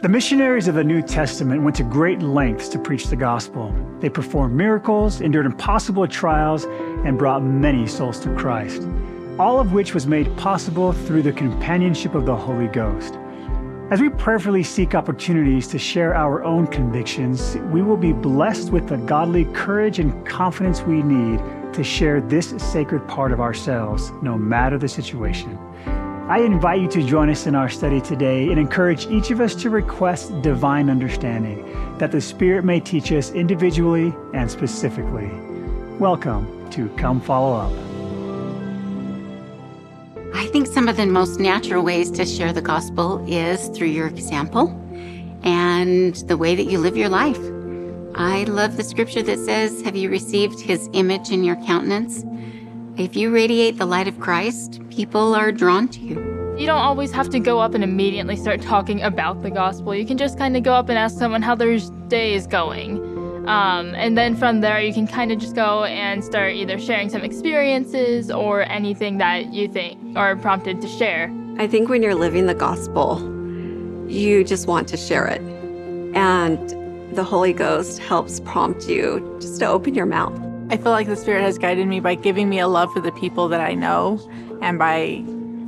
The missionaries of the New Testament went to great lengths to preach the gospel. They performed miracles, endured impossible trials, and brought many souls to Christ, all of which was made possible through the companionship of the Holy Ghost. As we prayerfully seek opportunities to share our own convictions, we will be blessed with the godly courage and confidence we need to share this sacred part of ourselves, no matter the situation. I invite you to join us in our study today and encourage each of us to request divine understanding that the Spirit may teach us individually and specifically. Welcome to Come Follow Up. I think some of the most natural ways to share the gospel is through your example and the way that you live your life. I love the scripture that says, Have you received his image in your countenance? If you radiate the light of Christ, people are drawn to you. You don't always have to go up and immediately start talking about the gospel. You can just kind of go up and ask someone how their day is going. Um, and then from there, you can kind of just go and start either sharing some experiences or anything that you think are prompted to share. I think when you're living the gospel, you just want to share it. And the Holy Ghost helps prompt you just to open your mouth. I feel like the Spirit has guided me by giving me a love for the people that I know and by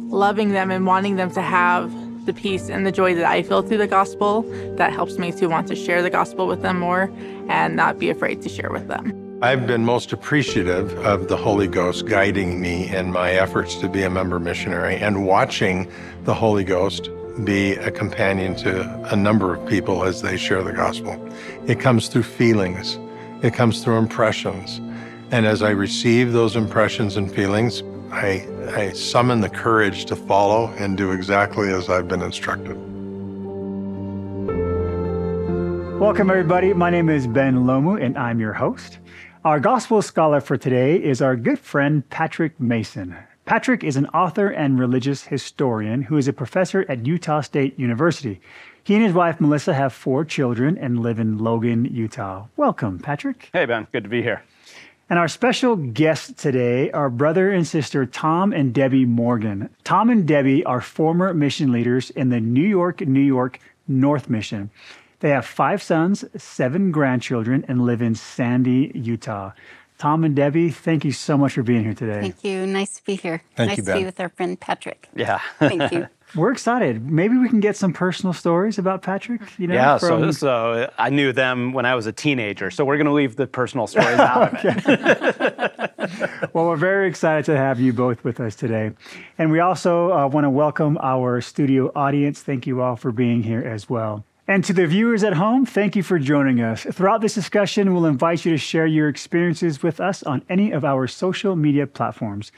loving them and wanting them to have the peace and the joy that I feel through the gospel. That helps me to want to share the gospel with them more and not be afraid to share with them. I've been most appreciative of the Holy Ghost guiding me in my efforts to be a member missionary and watching the Holy Ghost be a companion to a number of people as they share the gospel. It comes through feelings, it comes through impressions. And as I receive those impressions and feelings, I, I summon the courage to follow and do exactly as I've been instructed. Welcome, everybody. My name is Ben Lomu, and I'm your host. Our gospel scholar for today is our good friend Patrick Mason. Patrick is an author and religious historian who is a professor at Utah State University. He and his wife Melissa have four children and live in Logan, Utah. Welcome, Patrick. Hey, Ben. Good to be here. And our special guests today are brother and sister Tom and Debbie Morgan. Tom and Debbie are former mission leaders in the New York, New York North Mission. They have five sons, seven grandchildren, and live in Sandy, Utah. Tom and Debbie, thank you so much for being here today. Thank you. Nice to be here. Thank nice you, to be with our friend Patrick. Yeah. Thank you. We're excited. Maybe we can get some personal stories about Patrick. You know, yeah. from- So, so I knew them when I was a teenager. So we're going to leave the personal stories out of it. Well, we're very excited to have you both with us today. And we also uh, want to welcome our studio audience. Thank you all for being here as well. And to the viewers at home, thank you for joining us. Throughout this discussion, we'll invite you to share your experiences with us on any of our social media platforms.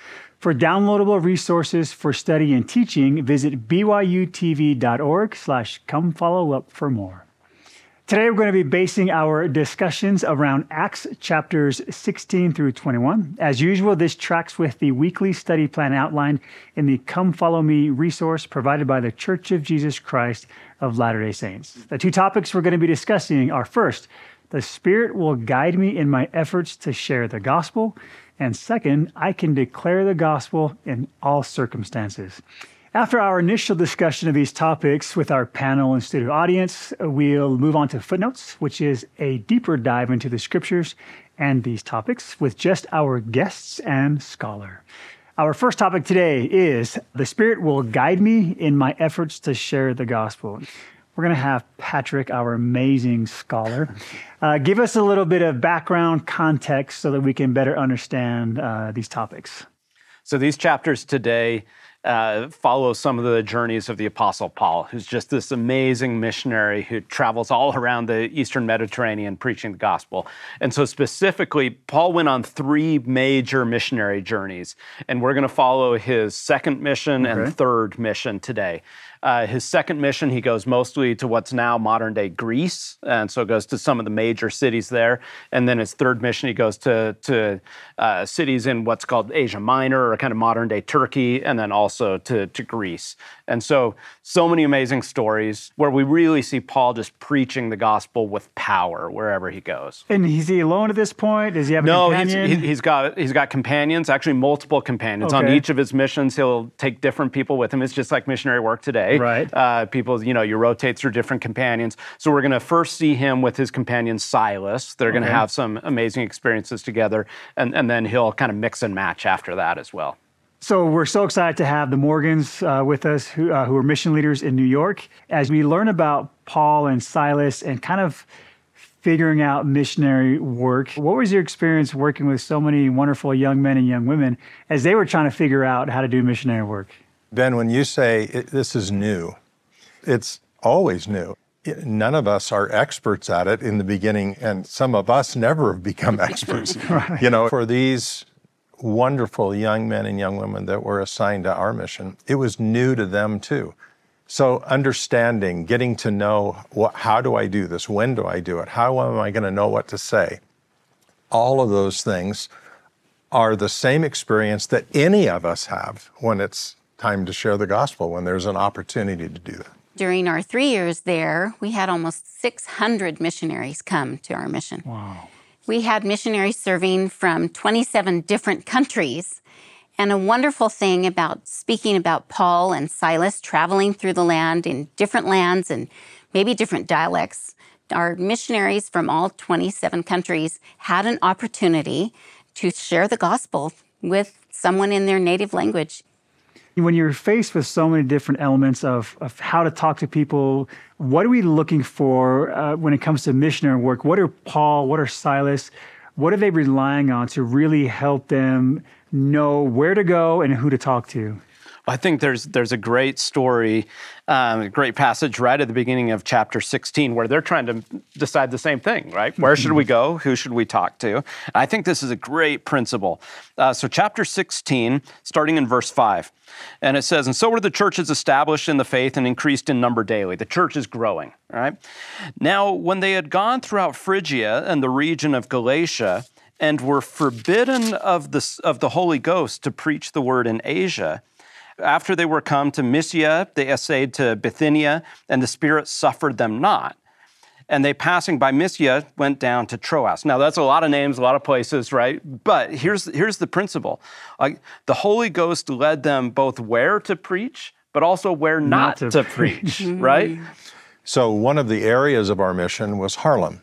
For downloadable resources for study and teaching, visit byutv.org slash come follow up for more. Today, we're going to be basing our discussions around Acts chapters 16 through 21. As usual, this tracks with the weekly study plan outlined in the Come Follow Me resource provided by the Church of Jesus Christ of Latter day Saints. The two topics we're going to be discussing are first, the Spirit will guide me in my efforts to share the gospel. And second, I can declare the gospel in all circumstances. After our initial discussion of these topics with our panel and studio audience, we'll move on to footnotes, which is a deeper dive into the scriptures and these topics with just our guests and scholar. Our first topic today is the Spirit will guide me in my efforts to share the gospel. We're going to have Patrick, our amazing scholar, uh, give us a little bit of background context so that we can better understand uh, these topics. So these chapters today uh, follow some of the journeys of the Apostle Paul, who's just this amazing missionary who travels all around the Eastern Mediterranean preaching the gospel. And so, specifically, Paul went on three major missionary journeys, and we're going to follow his second mission Okay. and third mission today. Uh, his second mission, he goes mostly to what's now modern day Greece, and so goes to some of the major cities there. And then his third mission, he goes to to uh, cities in what's called Asia Minor or kind of modern day Turkey, and then also to to Greece. And so, so many amazing stories where we really see Paul just preaching the gospel with power wherever he goes. And is he alone at this point? Does he have a No, he's, he's got he's got companions, actually multiple companions on each of his missions. He'll take different people with him. It's just like missionary work today. Right. Uh, people, you know, you rotate through different companions. So we're going to first see him with his companion Silas. They're going to Okay. have some amazing experiences together, and, and then he'll kind of mix and match after that as well. So we're so excited to have the Morgans uh, with us, who, uh, who are mission leaders in New York, as we learn about Paul and Silas and kind of figuring out missionary work. What was your experience working with so many wonderful young men and young women as they were trying to figure out how to do missionary work? Ben, when you say it, this is new, it's always new. It- None of us are experts at it in the beginning, and some of us never have become experts. You know, for these wonderful young men and young women that were assigned to our mission, it was new to them too. So, understanding, getting to know what, how do I do this? When do I do it? How am I going to know what to say? All of those things are the same experience that any of us have when it's time to share the gospel, when there's an opportunity to do that. During our three years there, we had almost 600 missionaries come to our mission. Wow. We had missionaries serving from 27 different countries. And a wonderful thing about speaking about Paul and Silas traveling through the land in different lands and maybe different dialects, our missionaries from all 27 countries had an opportunity to share the gospel with someone in their native language. When you're faced with so many different elements of, of how to talk to people, what are we looking for uh, when it comes to missionary work? What are Paul, what are Silas, what are they relying on to really help them know where to go and who to talk to? I think there's there's a great story, um, a great passage right at the beginning of chapter 16 where they're trying to decide the same thing, right? Where should we go? Who should we talk to? I think this is a great principle. Uh, so, chapter 16, starting in verse 5, and it says, And so were the churches established in the faith and increased in number daily. The church is growing, right? Now, when they had gone throughout Phrygia and the region of Galatia, and were forbidden of the, of the Holy Ghost to preach the word in Asia, after they were come to Mysia, they essayed to Bithynia, and the Spirit suffered them not. And they passing by Mysia went down to Troas. Now that's a lot of names, a lot of places, right? But here's here's the principle: like the Holy Ghost led them both where to preach, but also where not, to to, preach, mm-hmm. right? So, one of the areas of our mission was Harlem.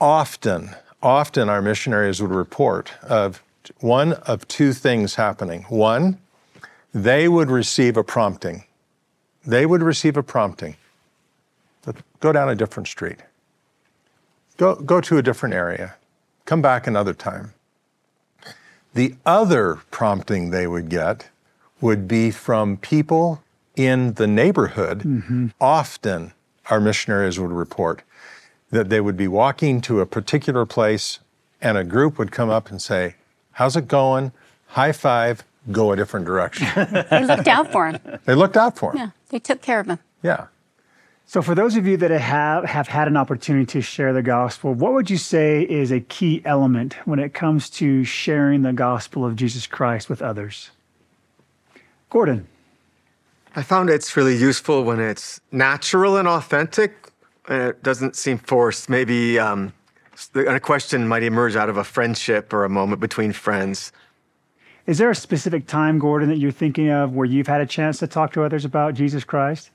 Often, often our missionaries would report of one of two things happening. One, they would receive a prompting. They would receive a prompting. Go down a different street. Go, go to a different area. Come back another time. The other prompting they would get would be from people in the neighborhood. Mm-hmm. Often, our missionaries would report that they would be walking to a particular place and a group would come up and say, How's it going? High five, go a different direction. They looked out for him. they looked out for him. Yeah, they took care of him. Yeah. So, for those of you that have, have had an opportunity to share the gospel, what would you say is a key element when it comes to sharing the gospel of Jesus Christ with others? Gordon. I found it's really useful when it's natural and authentic, and it doesn't seem forced. Maybe um, a question might emerge out of a friendship or a moment between friends. Is there a specific time, Gordon, that you're thinking of where you've had a chance to talk to others about Jesus Christ?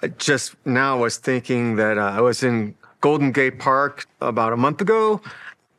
I just now was thinking that uh, I was in Golden Gate Park about a month ago.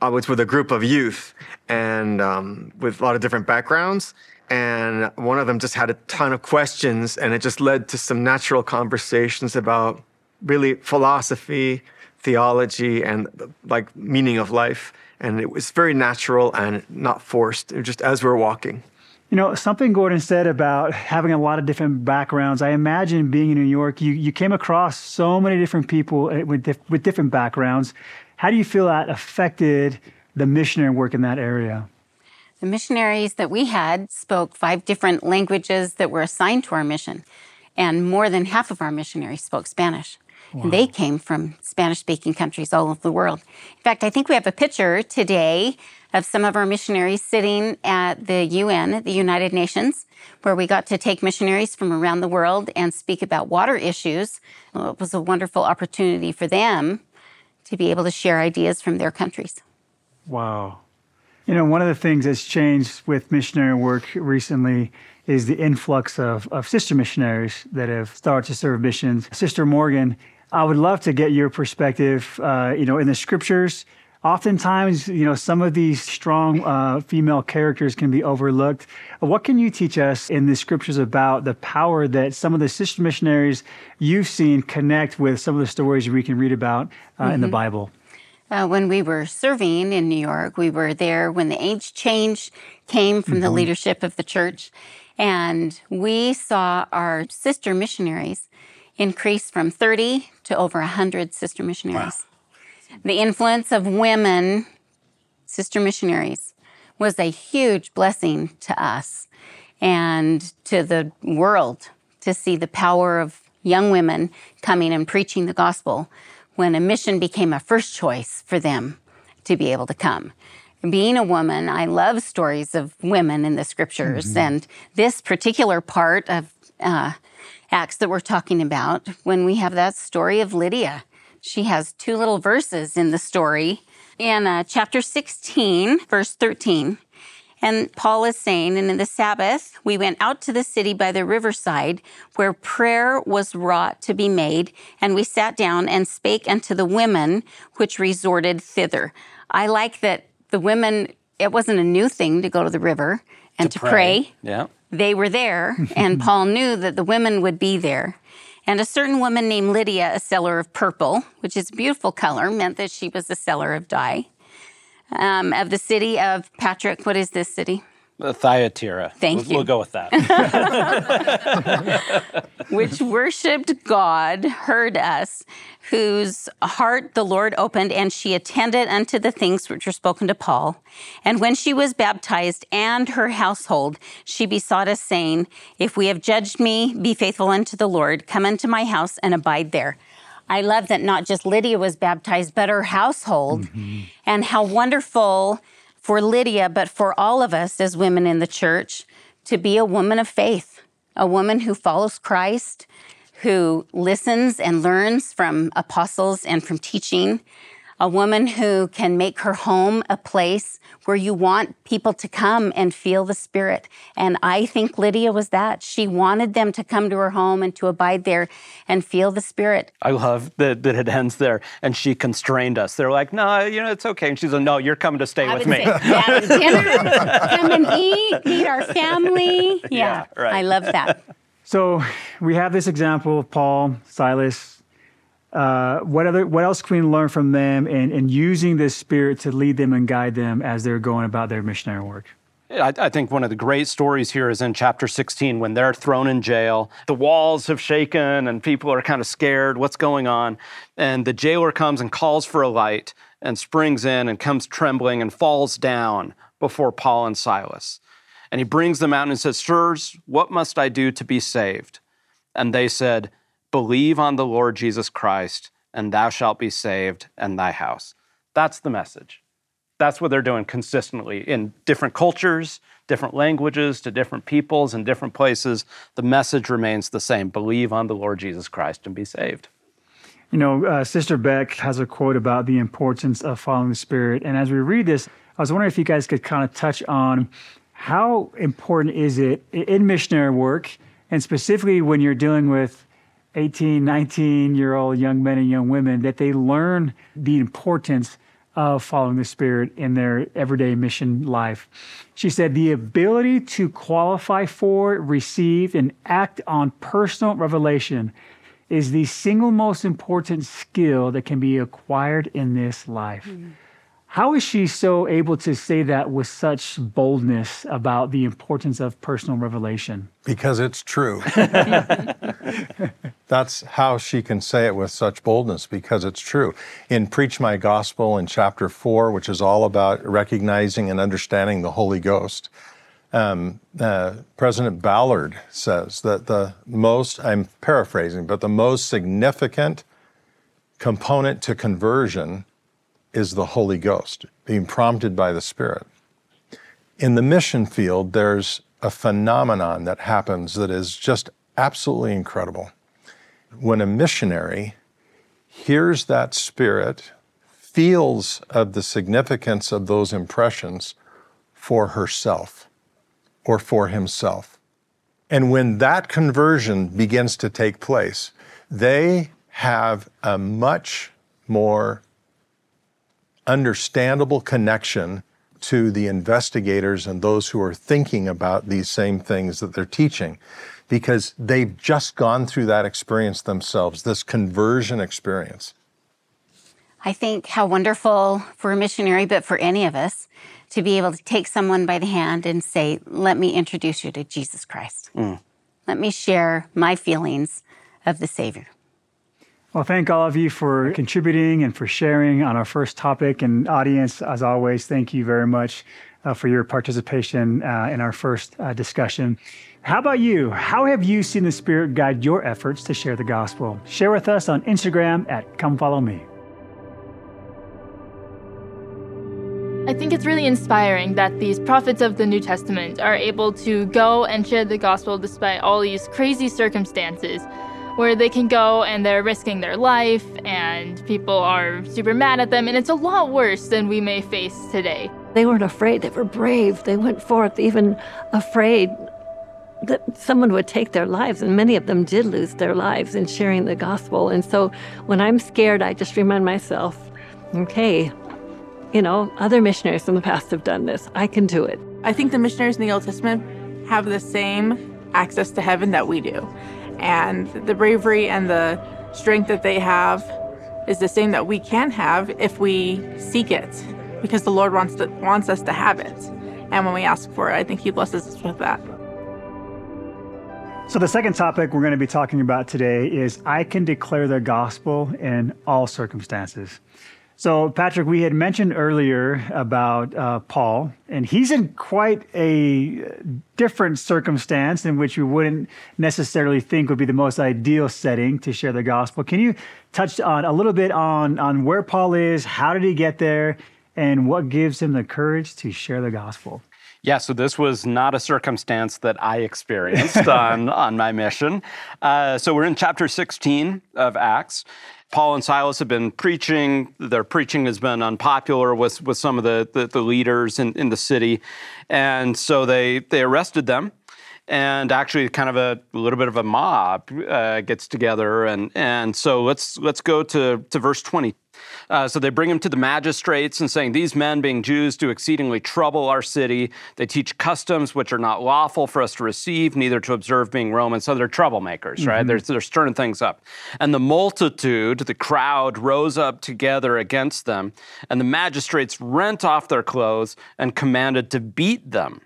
I was with a group of youth and um, with a lot of different backgrounds. And one of them just had a ton of questions, and it just led to some natural conversations about really philosophy, theology, and like meaning of life. And it was very natural and not forced, just as we were walking. You know, something Gordon said about having a lot of different backgrounds. I imagine being in New York, you, you came across so many different people eh, with, dif- with different backgrounds. How do you feel that affected the missionary work in that area? The missionaries that we had spoke five different languages that were assigned to our mission, and more than half of our missionaries spoke Spanish. And they came from Spanish speaking countries all over the world. In fact, I think we have a picture today of some of our missionaries sitting at the UN, the United Nations, where we got to take missionaries from around the world and speak about water issues. Well, it was a wonderful opportunity for them to be able to share ideas from their countries. Wow. You know, one of the things that's changed with missionary work recently is the influx of, of sister missionaries that have started to serve missions. Sister Morgan, I would love to get your perspective. Uh, you know, in the scriptures, oftentimes, you know, some of these strong uh, female characters can be overlooked. What can you teach us in the scriptures about the power that some of the sister missionaries you've seen connect with some of the stories we can read about uh, mm-hmm. in the Bible? Uh, when we were serving in New York, we were there when the age change came from mm-hmm. the leadership of the church. And we saw our sister missionaries increase from 30 to over 100 sister missionaries. Wow. The influence of women, sister missionaries, was a huge blessing to us and to the world to see the power of young women coming and preaching the gospel when a mission became a first choice for them to be able to come. Being a woman, I love stories of women in the scriptures, mm-hmm. and this particular part of uh, Acts that we're talking about, when we have that story of Lydia, she has two little verses in the story. In uh, chapter 16, verse 13, and Paul is saying, and in the Sabbath, we went out to the city by the riverside where prayer was wrought to be made, and we sat down and spake unto the women which resorted thither. I like that the women, it wasn't a new thing to go to the river and to, to pray. pray. Yeah. They were there, and Paul knew that the women would be there. And a certain woman named Lydia, a seller of purple, which is a beautiful color, meant that she was a seller of dye um, of the city of Patrick. What is this city? Thyatira. Thank we'll, you. We'll go with that. Which worshipped God, heard us, whose heart the Lord opened, and she attended unto the things which were spoken to Paul. And when she was baptized and her household, she besought us, saying, If we have judged me, be faithful unto the Lord, come unto my house and abide there. I love that not just Lydia was baptized, but her household, mm-hmm. and how wonderful for Lydia, but for all of us as women in the church to be a woman of faith, a woman who follows Christ, who listens and learns from apostles and from teaching, a woman who can make her home a place where you want people to come and feel the Spirit. And I think Lydia was that. She wanted them to come to her home and to abide there and feel the Spirit. I love that, that it ends there. And she constrained us. They're like, no, you know, it's okay. And she's like, no, you're coming to stay I with me. Say, dinner, come and eat, meet our family. Yeah, yeah right. I love that. So we have this example of Paul, Silas, uh, what other what else can we learn from them and, using this spirit to lead them and guide them as they're going about their missionary work? I, I, think one of the great stories here is in chapter 16 when they're thrown in jail. The walls have shaken and people are kind of scared. What's going on? And the jailer comes and calls for a light and springs in and comes trembling and falls down before Paul and Silas. And he brings them out and says, Sirs, what must I do to be saved? And they said, Believe on the Lord Jesus Christ, and thou shalt be saved, and thy house. That's the message. That's what they're doing consistently in different cultures, different languages, to different peoples and different places. The message remains the same believe on the Lord Jesus Christ and be saved. You know, uh, Sister Beck has a quote about the importance of following the Spirit. And as we read this, I was wondering if you guys could kind of touch on how important is it in missionary work, and specifically when you're dealing with 18, 19 year old young men and young women that they learn the importance of following the Spirit in their everyday mission life. She said, the ability to qualify for, receive, and act on personal revelation is the single most important skill that can be acquired in this life. Mm-hmm. How is she so able to say that with such boldness about the importance of personal revelation? Because it's true. That's how she can say it with such boldness, because it's true. In Preach My Gospel in chapter 4, which is all about recognizing and understanding the Holy Ghost, um, uh, President Ballard says that the most, I'm paraphrasing, but the most significant component to conversion is the Holy Ghost, being prompted by the Spirit. In the mission field, there's a phenomenon that happens that is just absolutely incredible. When a missionary hears that Spirit, feels of the significance of those impressions for herself or for himself, And when that conversion begins to take place, they have a much more understandable connection to the investigators and those who are thinking about these same things that they're teaching because they've just gone through that experience themselves, this conversion experience. I think how wonderful for a missionary, but for any of us, to be able to take someone by the hand and say, Let me introduce you to Jesus Christ. Mm. Let me share my feelings of the Savior. Well, thank all of you for contributing and for sharing on our first topic. And audience, as always, thank you very much uh, for your participation uh, in our first uh, discussion. How about you? How have you seen the Spirit guide your efforts to share the gospel? Share with us on Instagram at Come Follow Me. I think it's really inspiring that these prophets of the New Testament are able to go and share the gospel despite all these crazy circumstances where they can go and they're risking their life and people are super mad at them and it's a lot worse than we may face today. They weren't afraid, they were brave. They went forth even afraid that someone would take their lives, and many of them did lose their lives in sharing the gospel. And so when I'm scared, I just remind myself, okay, you know, other missionaries in the past have done this. I can do it. I think the missionaries in the Old Testament have the same access to heaven that we do and the bravery and the strength that they have is the same that we can have if we seek it because the Lord wants to, wants us to have it. And when we ask for it, I think he blesses us with that. So the second topic we're going to be talking about today is I can declare the gospel in all circumstances. So, Patrick, we had mentioned earlier about uh, Paul, and he's in quite a different circumstance in which you wouldn't necessarily think would be the most ideal setting to share the gospel. Can you touch on a little bit on, on where Paul is, how did he get there, and what gives him the courage to share the gospel? Yeah, so this was not a circumstance that I experienced on, on my mission. Uh, so we're in chapter 16 of Acts. Paul and Silas have been preaching. Their preaching has been unpopular with, with some of the, the, the leaders in, in the city. And so they, they arrested them and actually kind of a, a little bit of a mob uh, gets together and and so let's let's go to to verse 20 uh, so they bring him to the magistrates and saying, These men, being Jews, do exceedingly trouble our city. They teach customs which are not lawful for us to receive, neither to observe, being Romans. So they're troublemakers, mm-hmm. right? They're, they're stirring things up. And the multitude, the crowd, rose up together against them. And the magistrates rent off their clothes and commanded to beat them.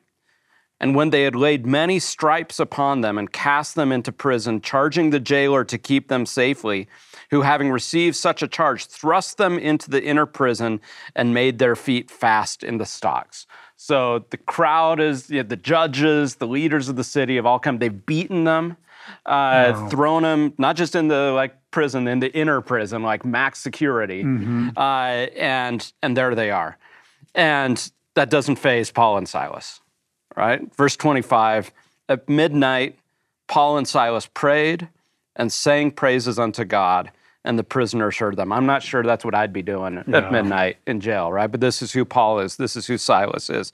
And when they had laid many stripes upon them and cast them into prison, charging the jailer to keep them safely, who, having received such a charge, thrust them into the inner prison and made their feet fast in the stocks. So the crowd is, you know, the judges, the leaders of the city have all come. They've beaten them, uh, wow. thrown them not just in the like prison, in the inner prison, like max security, mm-hmm. uh, and and there they are, and that doesn't faze Paul and Silas, right? Verse twenty-five. At midnight, Paul and Silas prayed and sang praises unto God, and the prisoners heard them. I'm not sure that's what I'd be doing no. at midnight in jail, right? But this is who Paul is, this is who Silas is.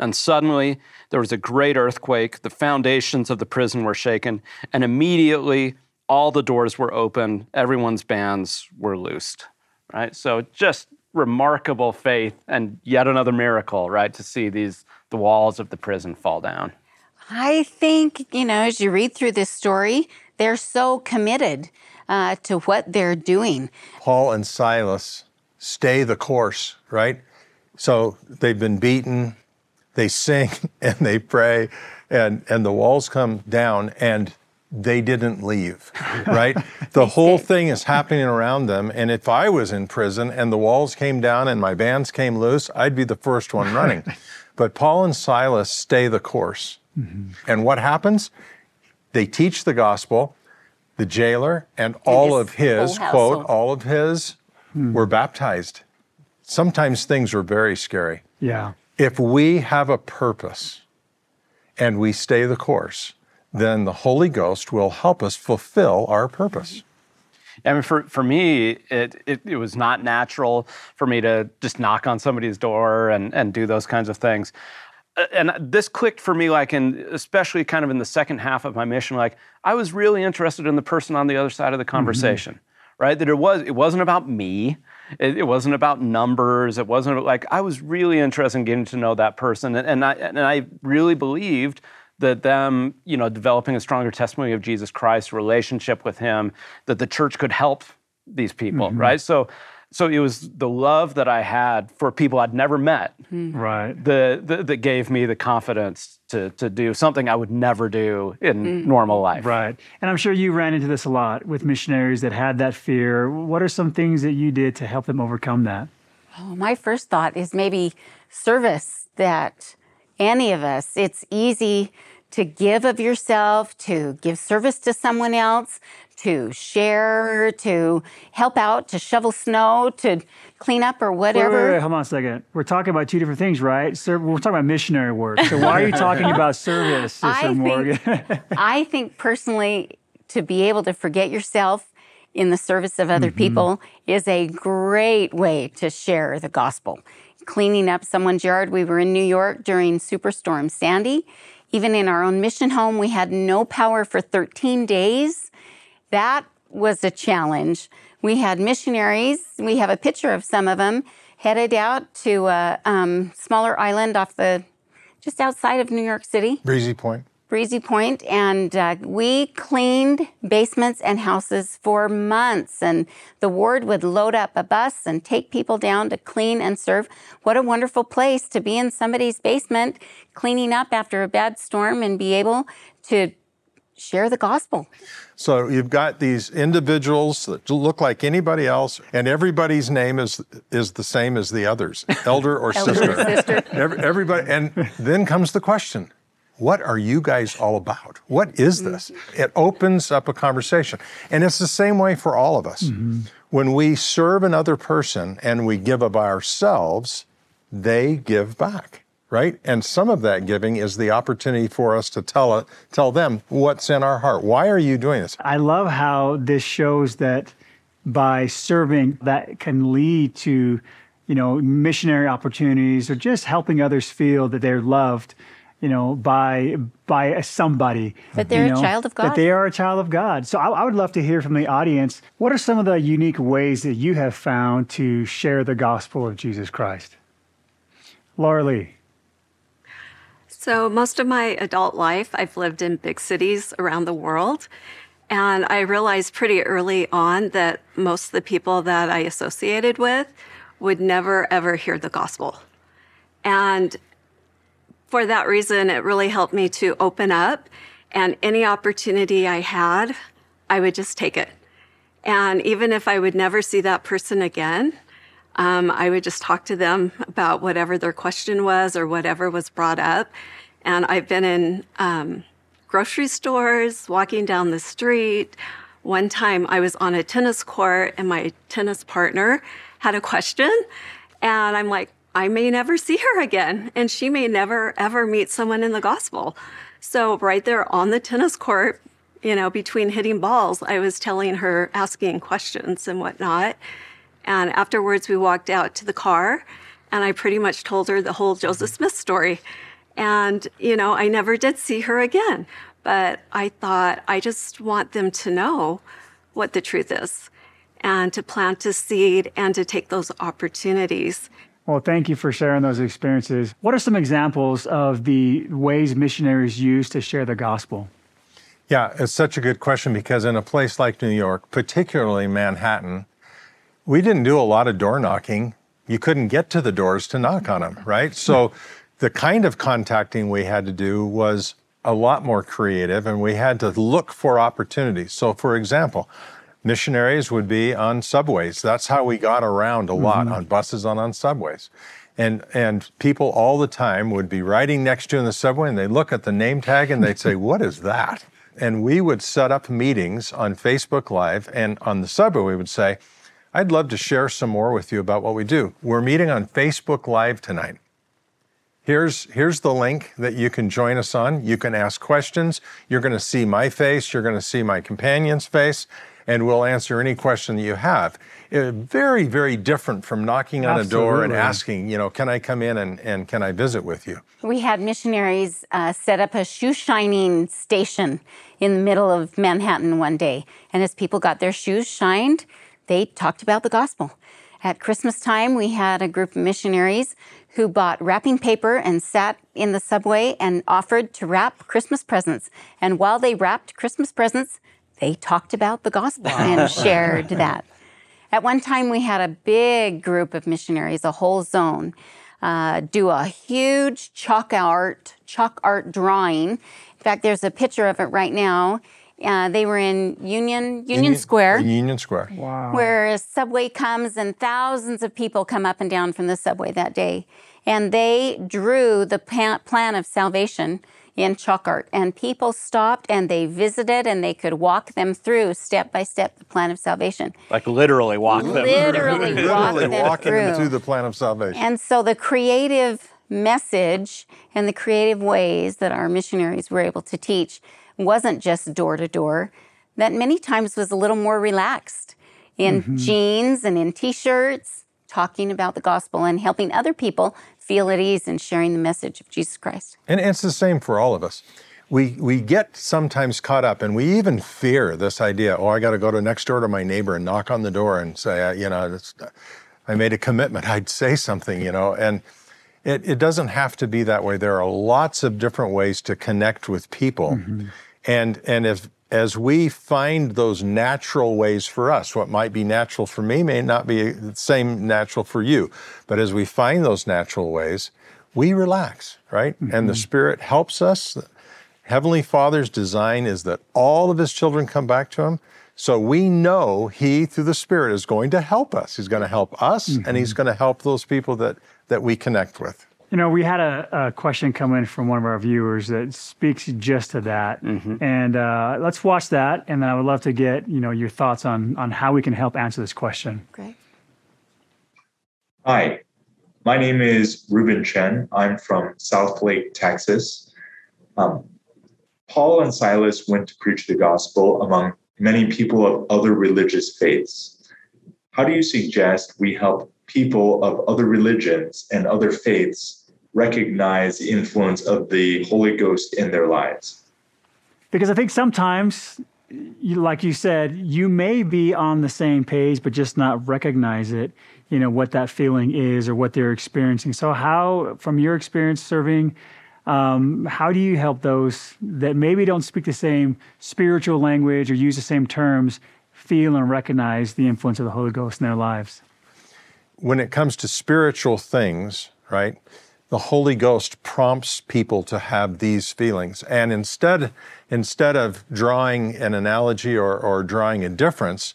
And suddenly there was a great earthquake, the foundations of the prison were shaken, and immediately all the doors were open, everyone's bands were loosed, right? So just remarkable faith and yet another miracle, right? To see these the walls of the prison fall down. I think, you know, as you read through this story, they're so committed uh, to what they're doing. Paul and Silas stay the course, right? So they've been beaten, they sing and they pray, and, and the walls come down, and they didn't leave, right? the whole thing is happening around them. And if I was in prison and the walls came down and my bands came loose, I'd be the first one running. but Paul and Silas stay the course. Mm-hmm. And what happens? They teach the gospel the jailer and all of his, quote, all of his hmm. were baptized. Sometimes things are very scary. Yeah. If we have a purpose and we stay the course, then the Holy Ghost will help us fulfill our purpose. I mean, for, for me, it, it, it, was not natural for me to just knock on somebody's door and, and do those kinds of things. Uh, and this clicked for me like in especially kind of in the second half of my mission like i was really interested in the person on the other side of the conversation mm-hmm. right? That it was it wasn't about me. It, it, wasn't about numbers. It wasn't like i was really interested in getting to know that person. And, and i and i really believed that them you know developing a stronger testimony of jesus christ relationship with him that the church could help these people mm-hmm. right? So so it was the love that I had for people I'd never met, mm. right? The, the, that gave me the confidence to to do something I would never do in mm. normal life, right? And I'm sure you ran into this a lot with missionaries that had that fear. What are some things that you did to help them overcome that? Oh, my first thought is maybe service. That any of us, it's easy to give of yourself, to give service to someone else, to share, to help out, to shovel snow, to clean up or whatever. Wait, wait, wait, hold on a second. We're talking about two different things, right? So we're talking about missionary work. So why are you talking about service, Sister Morgan? I think personally, to be able to forget yourself in the service of other mm-hmm. people is a great way to share the gospel. Cleaning up someone's yard. We were in New York during Superstorm Sandy. Even in our own mission home, we had no power for 13 days that was a challenge. We had missionaries, we have a picture of some of them, headed out to a um, smaller island off the just outside of New York City. Breezy Point. Breezy Point, and uh, we cleaned basements and houses for months. And the ward would load up a bus and take people down to clean and serve. What a wonderful place to be in somebody's basement, cleaning up after a bad storm and be able to share the gospel. So you've got these individuals that look like anybody else, and everybody's name is is the same as the others, elder or elder sister. Or sister. Every, everybody, and then comes the question: What are you guys all about? What is this? Mm-hmm. It opens up a conversation, and it's the same way for all of us. Mm-hmm. When we serve another person and we give of ourselves, they give back right? And some of that giving is the opportunity for us to tell it, tell them what's in our heart. Why are you doing this? I love how this shows that by serving that can lead to, you know, missionary opportunities or just helping others feel that they're loved, you know, by by somebody. That they're you know, a child of God. That they are a child of God. So I, I would love to hear from the audience. What are some of the unique ways that you have found to share the gospel of Jesus Christ? Laura Lee. So, most of my adult life, I've lived in big cities around the world. And I realized pretty early on that most of the people that I associated with would never, ever hear the gospel. And for that reason, it really helped me to open up. And any opportunity I had, I would just take it. And even if I would never see that person again, um, I would just talk to them about whatever their question was or whatever was brought up. And I've been in um, grocery stores, walking down the street. One time I was on a tennis court and my tennis partner had a question. And I'm like, I may never see her again. And she may never, ever meet someone in the gospel. So, right there on the tennis court, you know, between hitting balls, I was telling her, asking questions and whatnot. And afterwards, we walked out to the car, and I pretty much told her the whole Joseph Smith story. And, you know, I never did see her again. But I thought, I just want them to know what the truth is and to plant a seed and to take those opportunities. Well, thank you for sharing those experiences. What are some examples of the ways missionaries use to share the gospel? Yeah, it's such a good question because in a place like New York, particularly Manhattan, we didn't do a lot of door knocking. You couldn't get to the doors to knock on them, right? So the kind of contacting we had to do was a lot more creative and we had to look for opportunities. So, for example, missionaries would be on subways. That's how we got around a lot mm-hmm. on buses and on subways. And, and people all the time would be riding next to you in the subway and they'd look at the name tag and they'd say, What is that? And we would set up meetings on Facebook Live and on the subway we would say, I'd love to share some more with you about what we do. We're meeting on Facebook Live tonight. Here's, here's the link that you can join us on. You can ask questions. You're going to see my face. You're going to see my companion's face. And we'll answer any question that you have. Uh, very, very different from knocking on a door and asking, you know, can I come in and, and can I visit with you? We had missionaries uh, set up a shoe shining station in the middle of Manhattan one day. And as people got their shoes shined, they talked about the gospel. At Christmas time, we had a group of missionaries who bought wrapping paper and sat in the subway and offered to wrap Christmas presents. And while they wrapped Christmas presents, they talked about the gospel and shared that. At one time, we had a big group of missionaries, a whole zone, uh, do a huge chalk art, chalk art drawing. In fact, there's a picture of it right now. Uh, they were in Union Union Square, Union Square. Wow. Where a subway comes and thousands of people come up and down from the subway that day. And they drew the plan of salvation in chalk art. And people stopped and they visited and they could walk them through step by step the plan of salvation. Like literally walk them. Literally, walk Literally them walking them through. through the plan of salvation. And so the creative message and the creative ways that our missionaries were able to teach wasn't just door to door, that many times was a little more relaxed in mm-hmm. jeans and in t shirts, talking about the gospel and helping other people feel at ease and sharing the message of Jesus Christ. And it's the same for all of us. We, we get sometimes caught up and we even fear this idea oh, I got to go to next door to my neighbor and knock on the door and say, uh, you know, it's, I made a commitment. I'd say something, you know. And it, it doesn't have to be that way. There are lots of different ways to connect with people. And, and if, as we find those natural ways for us, what might be natural for me may not be the same natural for you. But as we find those natural ways, we relax, right? And the mm-hmm. Spirit helps us. Heavenly Father's design is that all of His children come back to Him. So we know He, through the Spirit, is going to help us. He's going to help us, and He's mm-hmm. going to help those people that, that we connect with. You know, we had a, a question come in from one of our viewers that speaks just to that, and uh, let's watch that. And then I would love to get you know your thoughts on on how we can help answer this question. Great. Hi, my name is Ruben Chen. I'm from Southlake, Texas. Um, Paul and Silas went to preach the gospel among many people of other religious faiths. How do you suggest we help people of other religions and other faiths recognize the influence of the Holy Ghost in their lives? Because I think sometimes, you, like you said, you may be on the same page, but just not recognize it. You know what that feeling is or what they're experiencing. So, how, from your experience serving, um, how do you help those that maybe don't speak the same spiritual language or use the same terms feel and recognize the influence of the Holy Ghost in their lives? when it comes to spiritual things, right, the Holy Ghost prompts people to have these feelings. And instead, instead of drawing an analogy or, or drawing a difference,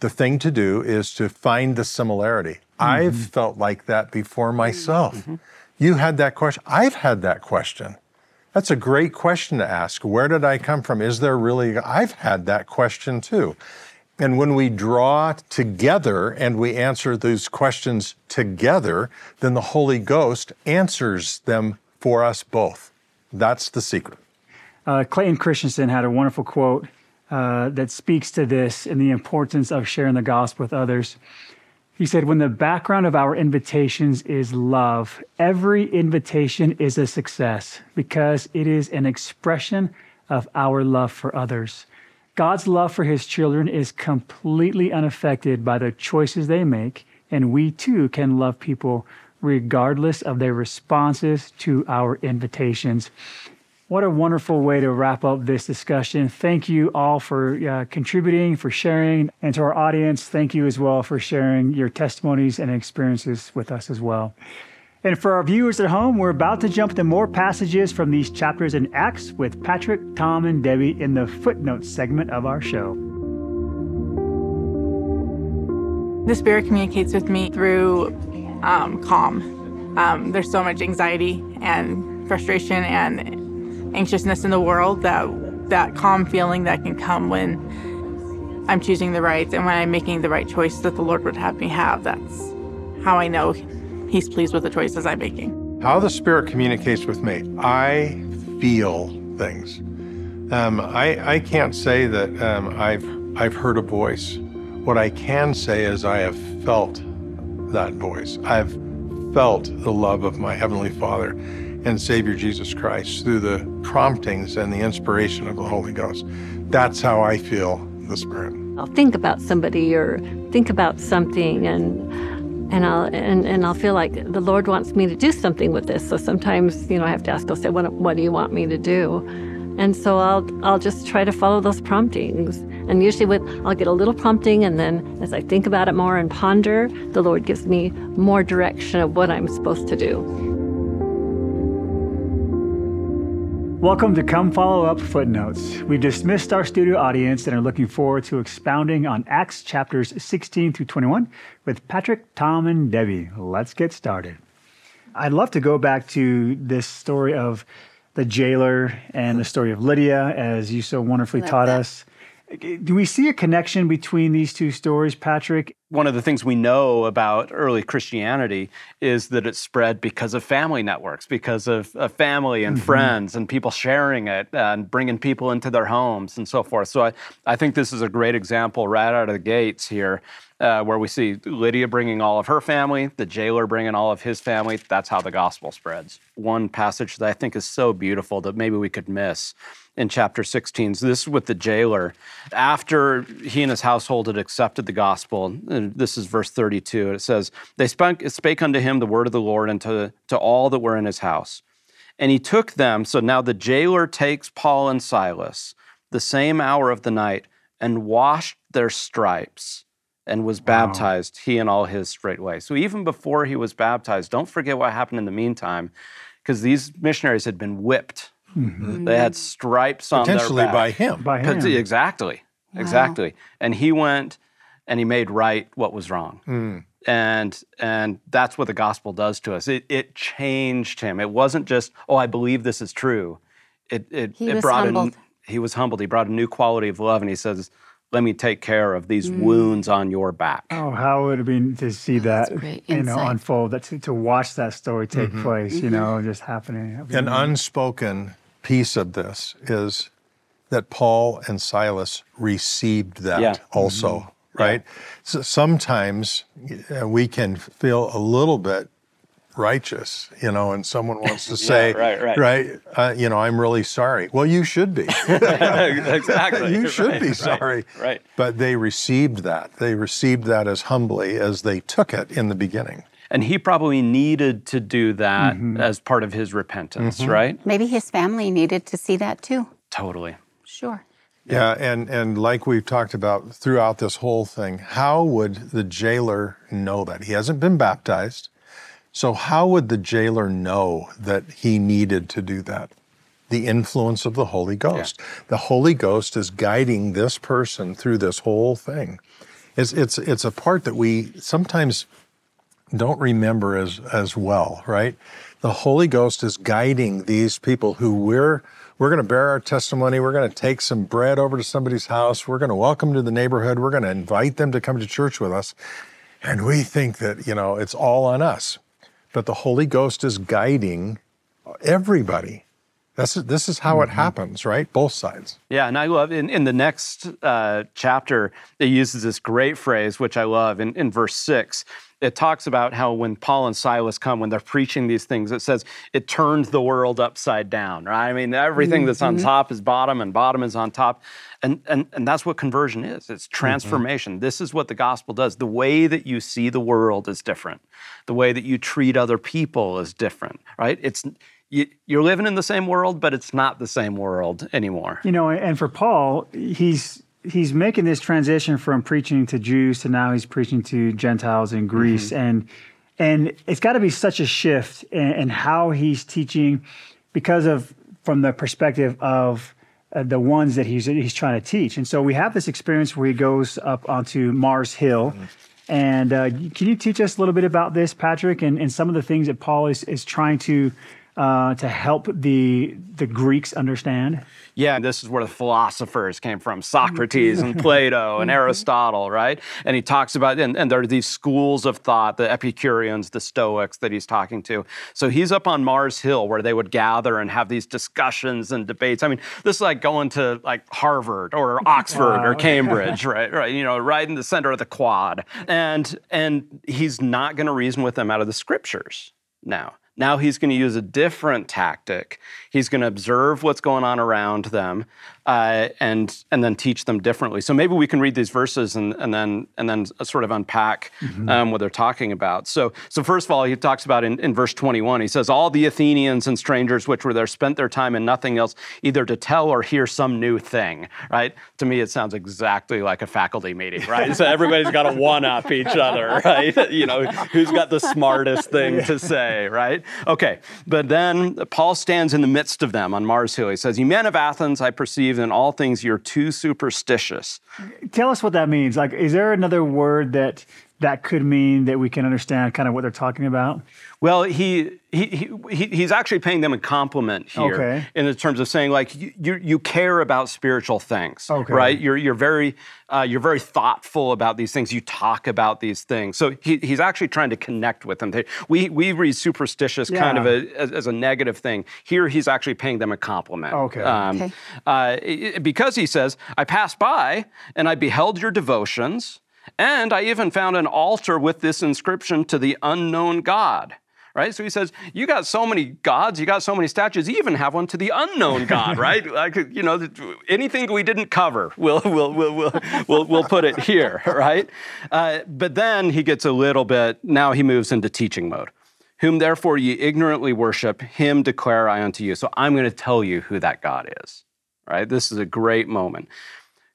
the thing to do is to find the similarity. Mm-hmm. I've felt like that before myself. Mm-hmm. You had that question. I've had that question. That's a great question to ask. Where did I come from? Is there really? I've had that question too. And when we draw together and we answer those questions together, then the Holy Ghost answers them for us both. That's the secret. Uh, Clayton Christensen had a wonderful quote uh, that speaks to this and the importance of sharing the gospel with others. He said, When the background of our invitations is love, every invitation is a success because it is an expression of our love for others. God's love for his children is completely unaffected by the choices they make, and we too can love people regardless of their responses to our invitations. What a wonderful way to wrap up this discussion. Thank you all for uh, contributing, for sharing, and to our audience, thank you as well for sharing your testimonies and experiences with us as well. And for our viewers at home, we're about to jump to more passages from these chapters in Acts with Patrick, Tom, and Debbie in the footnotes segment of our show. The Spirit communicates with me through um, calm. Um, there's so much anxiety and frustration and anxiousness in the world that that calm feeling that can come when I'm choosing the right and when I'm making the right choice that the Lord would have me have. That's how I know He's pleased with the choices I'm making. How the Spirit communicates with me, I feel things. Um, I, I can't say that um, I've I've heard a voice. What I can say is I have felt that voice. I've felt the love of my Heavenly Father and Savior Jesus Christ through the promptings and the inspiration of the Holy Ghost. That's how I feel the Spirit. I'll think about somebody or think about something and and I'll and, and I'll feel like the Lord wants me to do something with this. So sometimes, you know, I have to ask, I'll say, what, what do you want me to do? And so I'll I'll just try to follow those promptings. And usually with I'll get a little prompting and then as I think about it more and ponder, the Lord gives me more direction of what I'm supposed to do. Welcome to Come Follow Up Footnotes. We've dismissed our studio audience and are looking forward to expounding on Acts chapters 16 through 21 with Patrick, Tom, and Debbie. Let's get started. I'd love to go back to this story of the jailer and the story of Lydia, as you so wonderfully taught that. us. Do we see a connection between these two stories, Patrick? One of the things we know about early Christianity is that it spread because of family networks, because of, of family and friends and people sharing it and bringing people into their homes and so forth. So I, I think this is a great example right out of the gates here, uh, where we see Lydia bringing all of her family, the jailer bringing all of his family. That's how the gospel spreads. One passage that I think is so beautiful that maybe we could miss in chapter 16. So this is with the jailer. After he and his household had accepted the gospel, and this is verse 32, it says, They spake, spake unto him the word of the Lord and to, to all that were in his house. And he took them, so now the jailer takes Paul and Silas the same hour of the night and washed their stripes and was baptized, he and all his straightway. So even before he was baptized, don't forget what happened in the meantime, because these missionaries had been whipped. Mm-hmm. They had mm-hmm. stripes on their Potentially back. by him. By him. Pot- Exactly. Exactly. And he went and he made right what was wrong. Hmm. And and that's what the gospel does to us. It it changed him. It wasn't just, oh, I believe this is true. It it, He it was brought humbled. A, he was humbled. He brought a new quality of love and he says, Let me take care of these mm. wounds on your back. Oh, how would it be to see that's that you know unfold? That to, to watch that story take mm-hmm. place, you know, just happening. An unspoken piece of this is that Paul and Silas received that Yeah. also, right? So sometimes uh, we can feel a little bit righteous, you know, and someone wants to say, right, right. uh, you know, I'm really sorry. Well, you should be. exactly. you should Right, be right, sorry. Right. But they received that. They received that as humbly as they took it in the beginning. And he probably needed to do that Mm-hmm. as part of his repentance, right? Maybe his family needed to see that too. Totally. Sure. Yeah, and and like we've talked about throughout this whole thing, how would the jailer know that? He hasn't been baptized. So how would the jailer know that he needed to do that? The influence of the Holy Ghost. The Holy Ghost is guiding this person through this whole thing. It's it's it's a part that we sometimes don't remember as as well, right? The Holy Ghost is guiding these people who we're we're going to bear our testimony. We're going to take some bread over to somebody's house. We're going to welcome to the neighborhood. We're going to invite them to come to church with us. And we think that, you know, it's all on us. But the Holy Ghost is guiding everybody. This is, this is how it happens, right? Both sides. Yeah, and I love in, in the next uh, chapter, it uses this great phrase, which I love in, in verse six. It talks about how when Paul and Silas come, when they're preaching these things, it says it turns the world upside down, right? I mean, everything that's on mm-hmm. top is bottom and bottom is on top. And, and, and that's what conversion is it's mm-hmm. transformation. This is what the gospel does. The way that you see the world is different, the way that you treat other people is different, right? It's you, you're living in the same world, but it's not the same world anymore. You know, and for Paul, he's he's making this transition from preaching to Jews to now he's preaching to Gentiles in Greece, and and it's got to be such a shift in, in how he's teaching, because of from the perspective of uh, the ones that he's he's trying to teach. And so we have this experience where he goes up onto Mars Hill. And uh, can you teach us a little bit about this, Patrick, and, and some of the things that Paul is, is trying to uh, to help the the Greeks understand? Yeah, this is where the philosophers came from Socrates and Plato and Aristotle, right? And he talks about, and, and there are these schools of thought, the Epicureans, the Stoics that he's talking to. So he's up on Mars Hill where they would gather and have these discussions and debates. I mean, this is like going to like Harvard or Oxford wow. or Cambridge, right? Right, you know, right in the center of the quad. And and he's not going to reason with them out of the scriptures now. Now he's going to use a different tactic. He's going to observe what's going on around them uh, and and then teach them differently. So maybe we can read these verses and, and then and then sort of unpack mm-hmm. um, what they're talking about. So so first of all, he talks about in, in verse 21. He says, "All the Athenians and strangers which were there spent their time in nothing else, either to tell or hear some new thing." Right? To me, it sounds exactly like a faculty meeting. Right? so everybody's got to one up each other. Right? You know, who's got the smartest thing to say? Right? Okay. But then Paul stands in the midst of them on Mars Hill. He says, "You men of Athens, I perceive." Believe in all things you're too superstitious. Tell us what that means. Like, is there another word that that could mean that we can understand kind of what they're talking about? Well, he, he, he he's actually paying them a compliment here okay. in the terms of saying like you, you, you care about spiritual things, okay. right? You're you're very uh, you're very thoughtful about these things. You talk about these things. So he, he's actually trying to connect with them. We we read superstitious yeah. kind of a, as, as, a negative thing. Here he's actually paying them a compliment. Okay. Um, okay. Uh, because he says, "I passed by and I beheld your devotions." And I even found an altar with this inscription to the unknown God. Right? So he says, You got so many gods, you got so many statues, you even have one to the unknown God, right? Like, you know, anything we didn't cover, we'll, we'll, we'll, we'll, we'll, we'll put it here, right? Uh, but then he gets a little bit, now he moves into teaching mode. Whom therefore ye ignorantly worship, him declare I unto you. So I'm going to tell you who that God is, right? This is a great moment.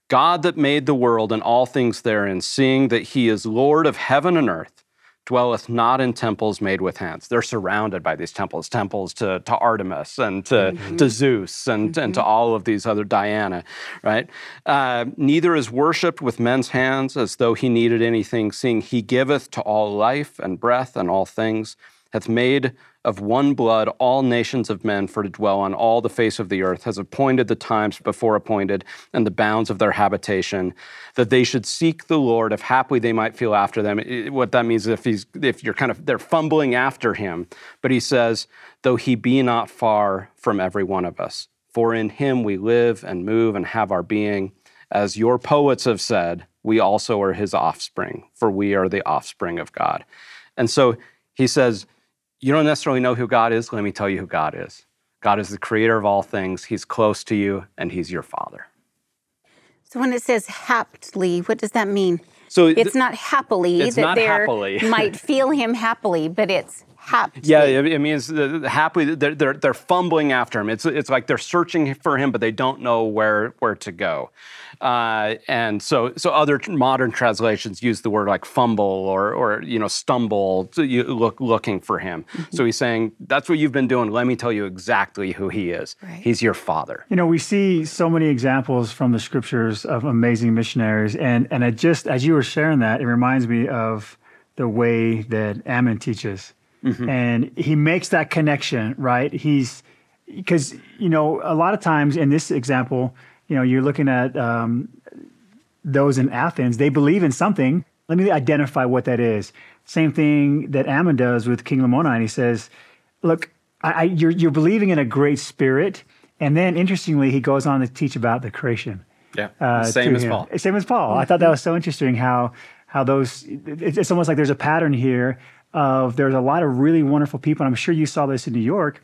God that made the world and all things therein, seeing that he is Lord of heaven and earth, dwelleth not in temples made with hands. They're surrounded by these temples, temples to, to Artemis and to, mm-hmm. to Zeus and, mm-hmm. and to mm-hmm. all of these other Diana, right? Uh, neither is worshipped with men's hands as though he needed anything, seeing he giveth to all life and breath and all things, hath made of one blood all nations of men for to dwell on all the face of the earth, has appointed the times before appointed and the bounds of their habitation, that they should seek the Lord, if haply they might feel after them. It, what that means is if he's if you're kind of they're fumbling after him, but he says, though he be not far from every one of us. For in him we live and move and have our being. As your poets have said, we also are his offspring, for we are the offspring of God. And so he says, you don't necessarily know who God is, let me tell you who God is. God is the creator of all things. He's close to you, and He's your Father. So when it says haply, what does that mean? So it's not happily it's that they might feel Him happily, but it's haply. Yeah, it, means happily. They're, they're, they're fumbling after Him. It's it's like they're searching for Him, but they don't know where where to go. Uh, and so, so other modern translations use the word like fumble or, or you know, stumble, so you look looking for him. Mm-hmm. So he's saying, "That's what you've been doing. Let me tell you exactly who he is. Right. He's your father." You know, we see so many examples from the scriptures of amazing missionaries, and and I just as you were sharing that, it reminds me of the way that Ammon teaches, mm-hmm. and he makes that connection. Right? He's because you know a lot of times in this example you know, you're looking at um, those in Athens, they believe in something. Let me identify what that is. Same thing that Ammon does with King Lamoni. He says, look, I, I, you're, you're believing in a great spirit. And then interestingly, he goes on to teach about the creation. Yeah, uh, same as him. Paul. Same as Paul. I thought that was so interesting how how those. It's almost like there's a pattern here of there's a lot of really wonderful people. And I'm sure you saw this in New York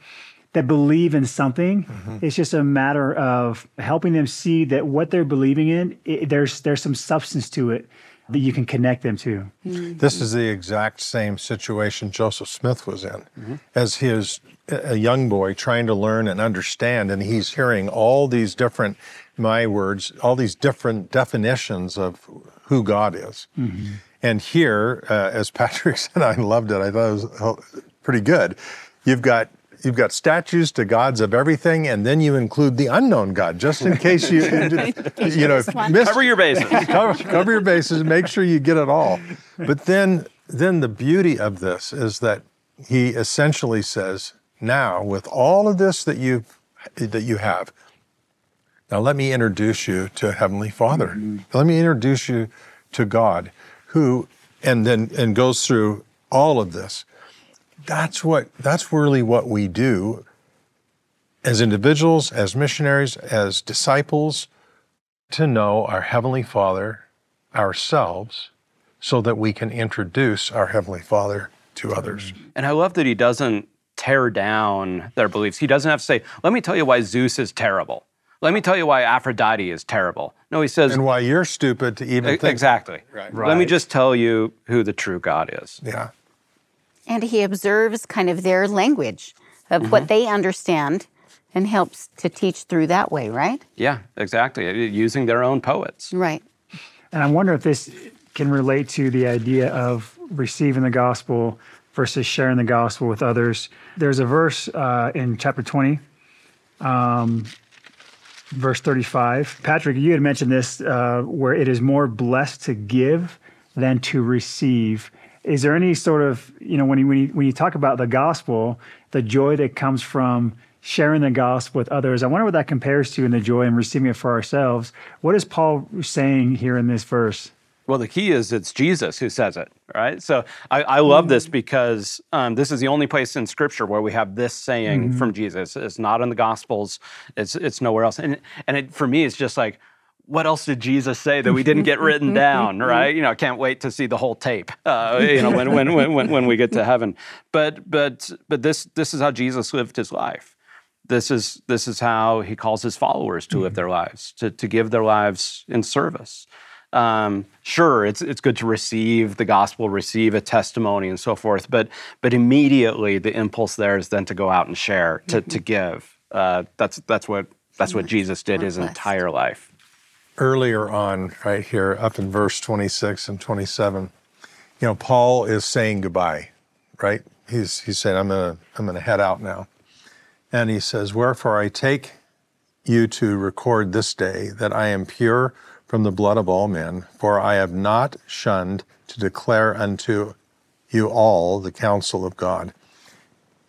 that believe in something. Mm-hmm. It's just a matter of helping them see that what they're believing in, it, there's there's some substance to it that you can connect them to. Mm-hmm. This is the exact same situation Joseph Smith was in, mm-hmm. as his a young boy trying to learn and understand, and he's hearing all these different, my words, all these different definitions of who God is. And here, uh, as Patrick said, I loved it. I thought it was pretty good. You've got you've got statues to gods of everything, and then you include the unknown God, just in case you, you know, miss, cover your bases. cover, cover your bases. Make sure you get it all. But then, then the beauty of this is that he essentially says, now with all of this that you that you have, now let me introduce you to Heavenly Father. Mm-hmm. Let me introduce you to God, who and then and goes through all of this. That's what that's really what we do as individuals, as missionaries, as disciples, to know our Heavenly Father ourselves so that we can introduce our Heavenly Father to others. And I love that he doesn't tear down their beliefs. He doesn't have to say, let me tell you why Zeus is terrible. Let me tell you why Aphrodite is terrible. No, he says, and why you're stupid to even think. Exactly. Right. right. Let me just tell you who the true God is. Yeah. And he observes kind of their language of mm-hmm. what they understand and helps to teach through that way, right? Yeah, exactly. Using their own poets. Right. And I wonder if this can relate to the idea of receiving the gospel versus sharing the gospel with others. There's a verse uh, in chapter 20, um, verse 35. Patrick, you had mentioned this uh, where it is more blessed to give than to receive. Is there any sort of, you know, when you, when you, when you talk about the gospel, the joy that comes from sharing the gospel with others, I wonder what that compares to in the joy and receiving it for ourselves. What is Paul saying here in this verse? Well, the key is it's Jesus who says it, right? So I, I love this mm-hmm. because um, this is the only place in Scripture where we have this saying mm-hmm. from Jesus. It's not in the Gospels. It's it's nowhere else. And and it, for me, it's just like, what else did Jesus say that we didn't get written down, right? You know, I can't wait to see the whole tape. Uh, you know, when, when when when we get to heaven. But but but this this is how Jesus lived his life. This is this is how he calls his followers to live mm-hmm. their lives, to to give their lives in service um, sure, it's it's good to receive the gospel, receive a testimony, and so forth. But but immediately the impulse there is then to go out and share, to mm-hmm. to give. Uh, that's that's what that's what Jesus did his entire life. Earlier on, right here, up in verse 26 and 27, you know, Paul is saying goodbye, right? He's he's saying, I'm gonna I'm gonna head out now. And he says, Wherefore I take you to record this day that I am pure from the blood of all men, for I have not shunned to declare unto you all the counsel of God.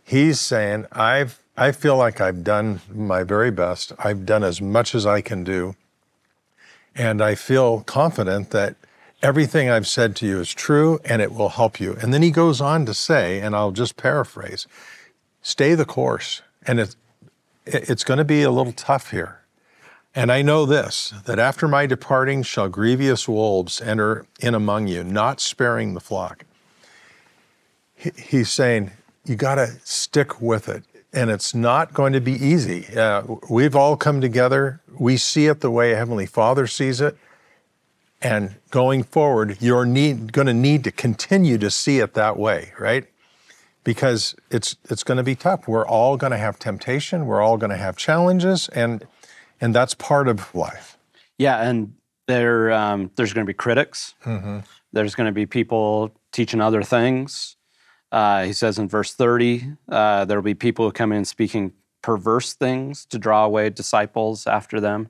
He's saying, I've I feel like I've done my very best. I've done as much as I can do. And I feel confident that everything I've said to you is true and it will help you. And then he goes on to say, and I'll just paraphrase, stay the course. And it, it's going to be a little tough here. And I know this, that after my departing shall grievous wolves enter in among you, not sparing the flock. He's saying, you got to stick with it. And it's not going to be easy. Uh, we've all come together. We see it the way Heavenly Father sees it. And going forward, you're going to need to continue to see it that way, right? Because it's, it's going to be tough. We're all going to have temptation. We're all going to have challenges. And and that's part of life. Yeah, and there um, there's going to be critics. Mm-hmm. There's going to be people teaching other things. Uh, he says in verse 30, uh, there will be people who come in speaking perverse things to draw away disciples after them.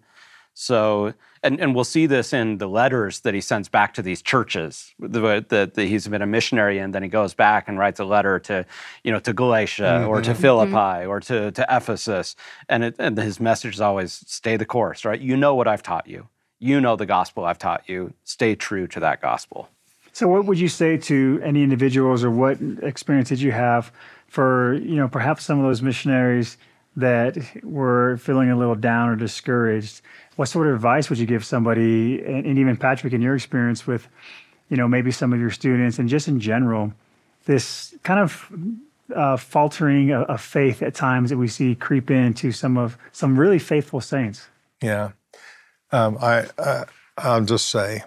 So, and, and we'll see this in the letters that he sends back to these churches that, he's been a missionary in. Then he goes back and writes a letter to, you know, to Galatia mm-hmm. or to mm-hmm. Philippi mm-hmm. or to, to Ephesus. And, it, and his message is always stay the course, right? You know what I've taught you. You know the gospel I've taught you. Stay true to that gospel. So, what would you say to any individuals, or what experience did you have for, you know, perhaps some of those missionaries that were feeling a little down or discouraged? what sort of advice would you give somebody, and, and even Patrick, in your experience with, you know, maybe some of your students, and just in general, this kind of uh, faltering of, faith at times that we see creep into some of some really faithful saints. Yeah, um, I uh, I'll just say,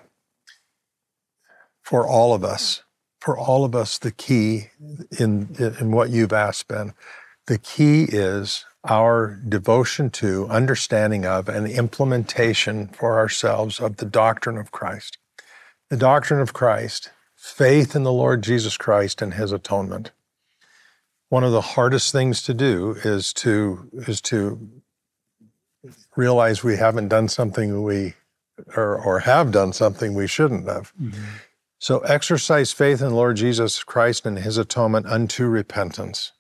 for all of us, for all of us, the key in in what you've asked, Ben, the key is our devotion to, understanding of, and implementation for ourselves of the doctrine of Christ. The doctrine of Christ, faith in the Lord Jesus Christ and his atonement. One of the hardest things to do is to is to realize we haven't done something we or, or have done something we shouldn't have. Mm-hmm. So exercise faith in the Lord Jesus Christ and his atonement unto repentance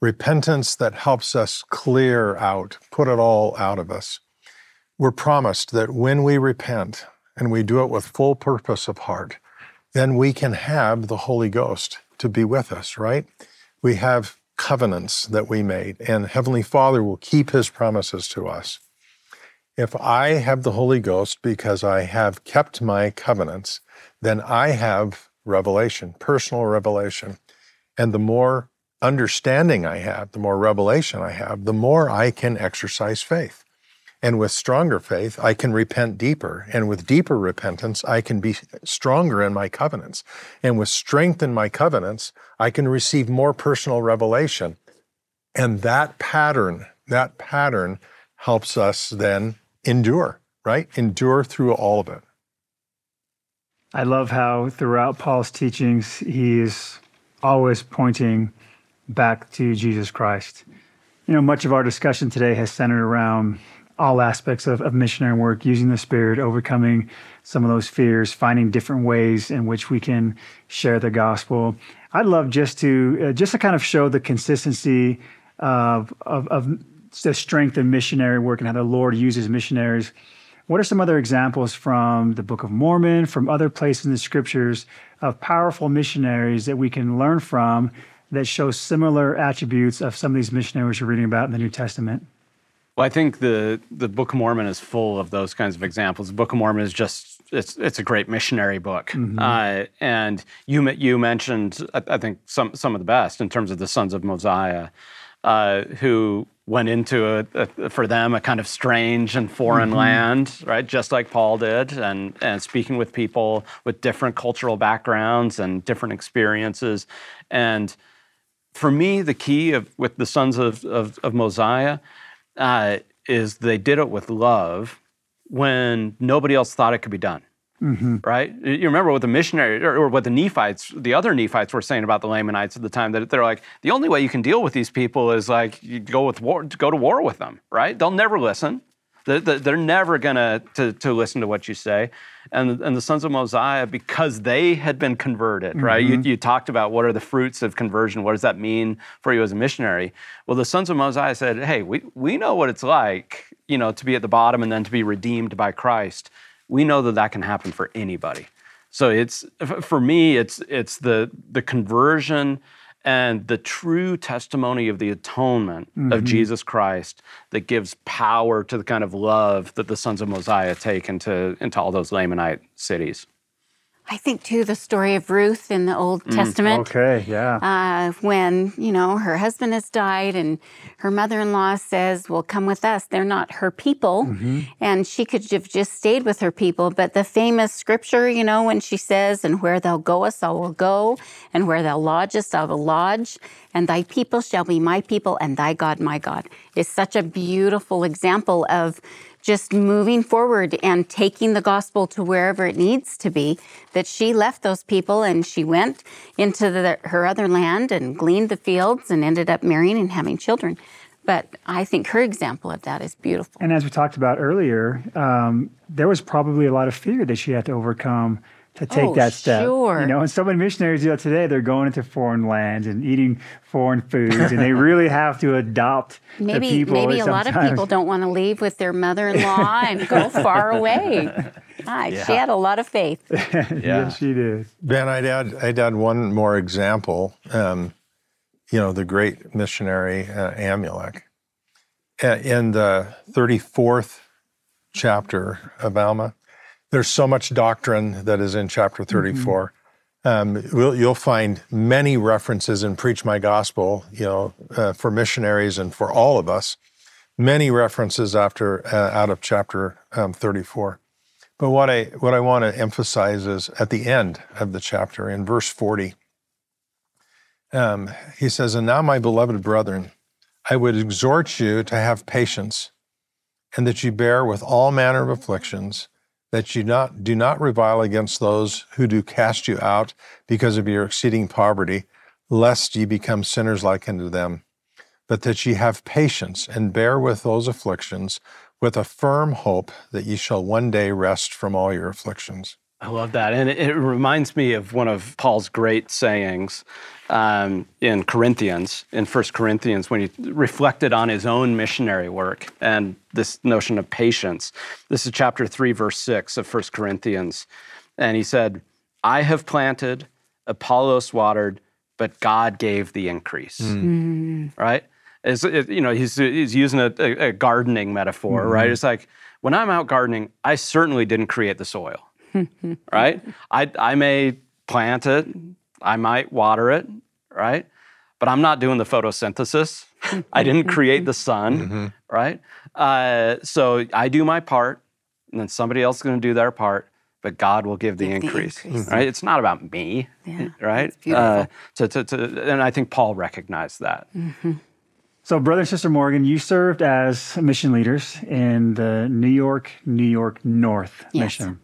repentance that helps us clear out, put it all out of us. We're promised that when we repent and we do it with full purpose of heart, then we can have the Holy Ghost to be with us, right? We have covenants that we made, and Heavenly Father will keep His promises to us. If I have the Holy Ghost because I have kept my covenants, then I have revelation, personal revelation. And the more understanding I have, the more revelation I have, the more I can exercise faith. And with stronger faith, I can repent deeper. And with deeper repentance, I can be stronger in my covenants. And with strength in my covenants, I can receive more personal revelation. And that pattern, that pattern helps us then endure, right? Endure through all of it. I love how throughout Paul's teachings, he is always pointing back to Jesus Christ. You know, much of our discussion today has centered around all aspects of, of missionary work, using the Spirit, overcoming some of those fears, finding different ways in which we can share the gospel. I'd love just to uh, just to kind of show the consistency of, of, of the strength of missionary work and how the Lord uses missionaries. What are some other examples from the Book of Mormon, from other places in the scriptures of powerful missionaries that we can learn from that show similar attributes of some of these missionaries you're reading about in the New Testament? Well, I think the the Book of Mormon is full of those kinds of examples. The Book of Mormon is just it's it's a great missionary book, mm-hmm. uh, and you you mentioned I, I, think some some of the best in terms of the sons of Mosiah, uh, who went into a, a, for them a kind of strange and foreign mm-hmm. land, right? Just like Paul did, and and speaking with people with different cultural backgrounds and different experiences, and for me, the key of with the sons of of, of Mosiah uh, is they did it with love when nobody else thought it could be done. Mm-hmm. Right? You remember what the missionary or, or, what the Nephites, the other Nephites were saying about the Lamanites at the time that they're like, the only way you can deal with these people is like you go with war, go to war with them, right? They'll never listen. They're, they're never gonna to, to listen to what you say. And, and the sons of Mosiah, because they had been converted, mm-hmm. right? You, you talked about what are the fruits of conversion? What does that mean for you as a missionary? Well, the sons of Mosiah said, hey, we, we know what it's like, you know, to be at the bottom and then to be redeemed by Christ. We know that that can happen for anybody. So it's for me, it's it's the the conversion and the true testimony of the atonement mm-hmm. of Jesus Christ that gives power to the kind of love that the sons of Mosiah take into, into all those Lamanite cities. I think too the story of Ruth in the Old mm, Testament. Okay, yeah. Uh, when you know her husband has died, and her mother-in-law says, "Well, come with us." They're not her people, mm-hmm. and she could have just stayed with her people. But the famous scripture, you know, when she says, "And where thou goest, I will go, and where thou lodgest, I will lodge, and thy people shall be my people, and thy God my God," is such a beautiful example of just moving forward and taking the gospel to wherever it needs to be. That she left those people and she went into the, her other land and gleaned the fields and ended up marrying and having children. But I think her example of that is beautiful. And as we talked about earlier, um, there was probably a lot of fear that she had to overcome to take oh, that step. Sure. You know, and so many missionaries you know, today, they're going into foreign lands and eating foreign foods, and they really have to adopt maybe, the people. Maybe a lot of people don't want to leave with their mother-in-law and go far away. Hi, yeah. she had a lot of faith. yeah. yes, she did. Ben, I'd add, I'd add one more example. Um, you know, the great missionary uh, Amulek. Uh, in the 34th chapter of Alma, there's so much doctrine that is in chapter mm-hmm. 34. Mm-hmm. Um, we'll, you'll find many references in Preach My Gospel, you know, uh, for missionaries and for all of us, many references after uh, out of chapter um, 34. But what I what I want to emphasize is at the end of the chapter, in verse 40, um, he says, "And now, my beloved brethren, I would exhort you to have patience, and that you bear with all manner of afflictions." That you not do not revile against those who do cast you out because of your exceeding poverty, lest ye become sinners like unto them, but that ye have patience and bear with those afflictions with a firm hope that ye shall one day rest from all your afflictions. I love that. And it, it reminds me of one of Paul's great sayings um, in Corinthians, in First Corinthians, when he reflected on his own missionary work and this notion of patience. This is chapter 3, verse 6 of First Corinthians. And he said, I have planted, Apollos watered, but God gave the increase. Mm. Right? It's, it, you know, he's, he's using a, a gardening metaphor, mm. right? It's like, when I'm out gardening, I certainly didn't create the soil, right? I, I may plant it, I might water it, right? But I'm not doing the photosynthesis. I didn't create the sun, mm-hmm. right? Uh, so I do my part, and then somebody else is going to do their part, but God will give the, give increase, the increase, right? It's not about me, yeah, right? Uh, to, to, to, and I think Paul recognized that. Mm-hmm. So, brother and sister Morgan, you served as mission leaders in the New York, New York North yes. mission.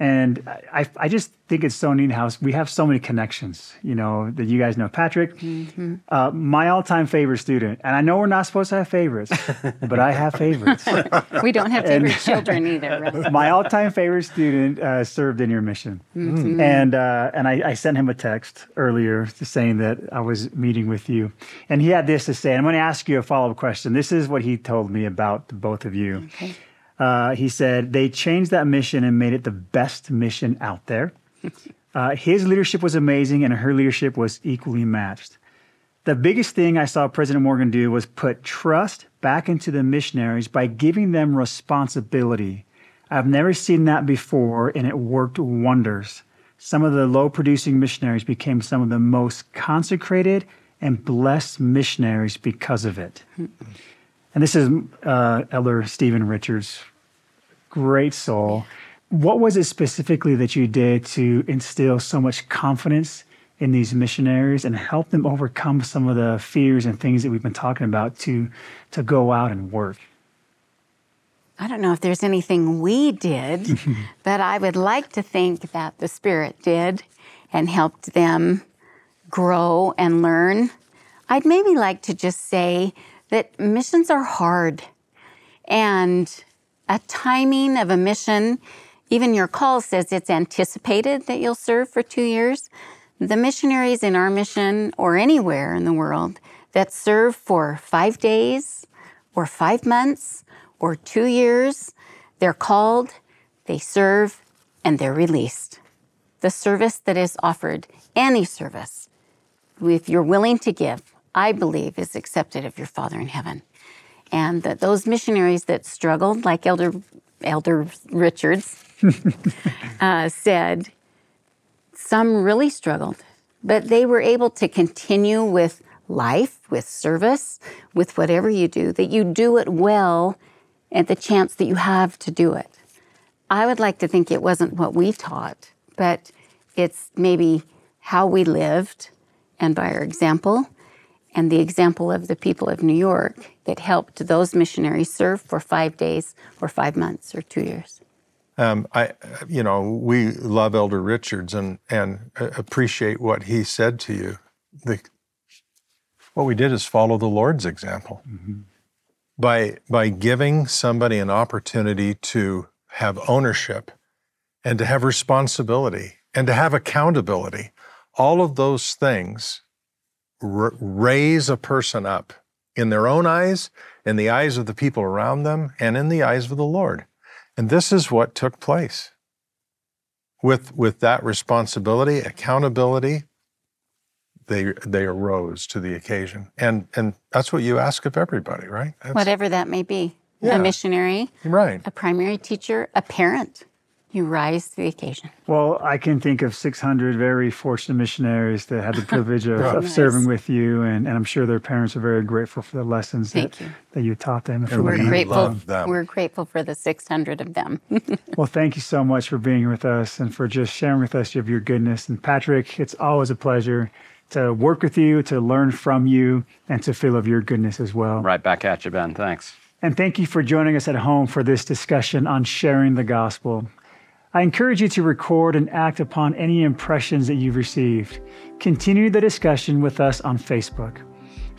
And I, I just think it's so neat how we have so many connections. You know that you guys know Patrick, mm-hmm. uh, my all-time favorite student, and I know we're not supposed to have favorites, but I have favorites. we don't have favorite and, children either. my all-time favorite student uh, served in your mission, mm-hmm. and uh, and I, I, sent him a text earlier saying that I was meeting with you, and he had this to say. And I'm going to ask you a follow-up question. This is what he told me about the both of you. Okay. Uh, he said they changed that mission and made it the best mission out there. Uh, his leadership was amazing, and her leadership was equally matched. The biggest thing I saw President Morgan do was put trust back into the missionaries by giving them responsibility. I've never seen that before, and it worked wonders. Some of the low producing missionaries became some of the most consecrated and blessed missionaries because of it. And this is uh, Elder Stephen Richards great soul. What was it specifically that you did to instill so much confidence in these missionaries and help them overcome some of the fears and things that we've been talking about to to go out and work? I don't know if there's anything we did, but I would like to think that the Spirit did and helped them grow and learn. I'd maybe like to just say that missions are hard. And a timing of a mission. Even your call says it's anticipated that you'll serve for two years. The missionaries in our mission or anywhere in the world that serve for five days or five months or two years, they're called, they serve, and they're released. The service that is offered, any service, if you're willing to give, I believe is accepted of your Father in heaven and that those missionaries that struggled, like Elder Elder Richards uh, said, some really struggled, but they were able to continue with life, with service, with whatever you do, that you do it well at the chance that you have to do it. I would like to think it wasn't what we taught, but it's maybe how we lived and by our example and the example of the people of New York that helped those missionaries serve for five days or five months or two years. Um, I, you know, we love Elder Richards and and appreciate what he said to you. The, what we did is follow the Lord's example mm-hmm. by by giving somebody an opportunity to have ownership and to have responsibility and to have accountability. All of those things r- raise a person up in their own eyes, in the eyes of the people around them, and in the eyes of the Lord. And this is what took place. With, with that responsibility, accountability, they, they arose to the occasion. And, and that's what you ask of everybody, right? That's, Whatever that may be. Yeah. A missionary, right. a primary teacher, a parent. You rise to the occasion. Well, I can think of 600 very fortunate missionaries that had the privilege of, of nice. serving with you, and, and I'm sure their parents are very grateful for the lessons that you. that you taught them. And we're grateful. We're grateful for the 600 of them. well, thank you so much for being with us and for just sharing with us of your goodness. And Patrick, it's always a pleasure to work with you, to learn from you, and to feel of your goodness as well. Right back at you, Ben. Thanks. And thank you for joining us at home for this discussion on sharing the gospel. I encourage you to record and act upon any impressions that you've received. Continue the discussion with us on Facebook.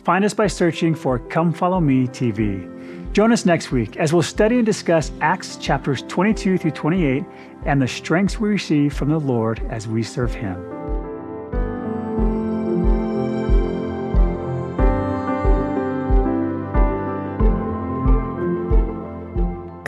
Find us by searching for Come Follow Me TV. Join us next week as we'll study and discuss Acts chapters 22 through 28 and the strengths we receive from the Lord as we serve Him.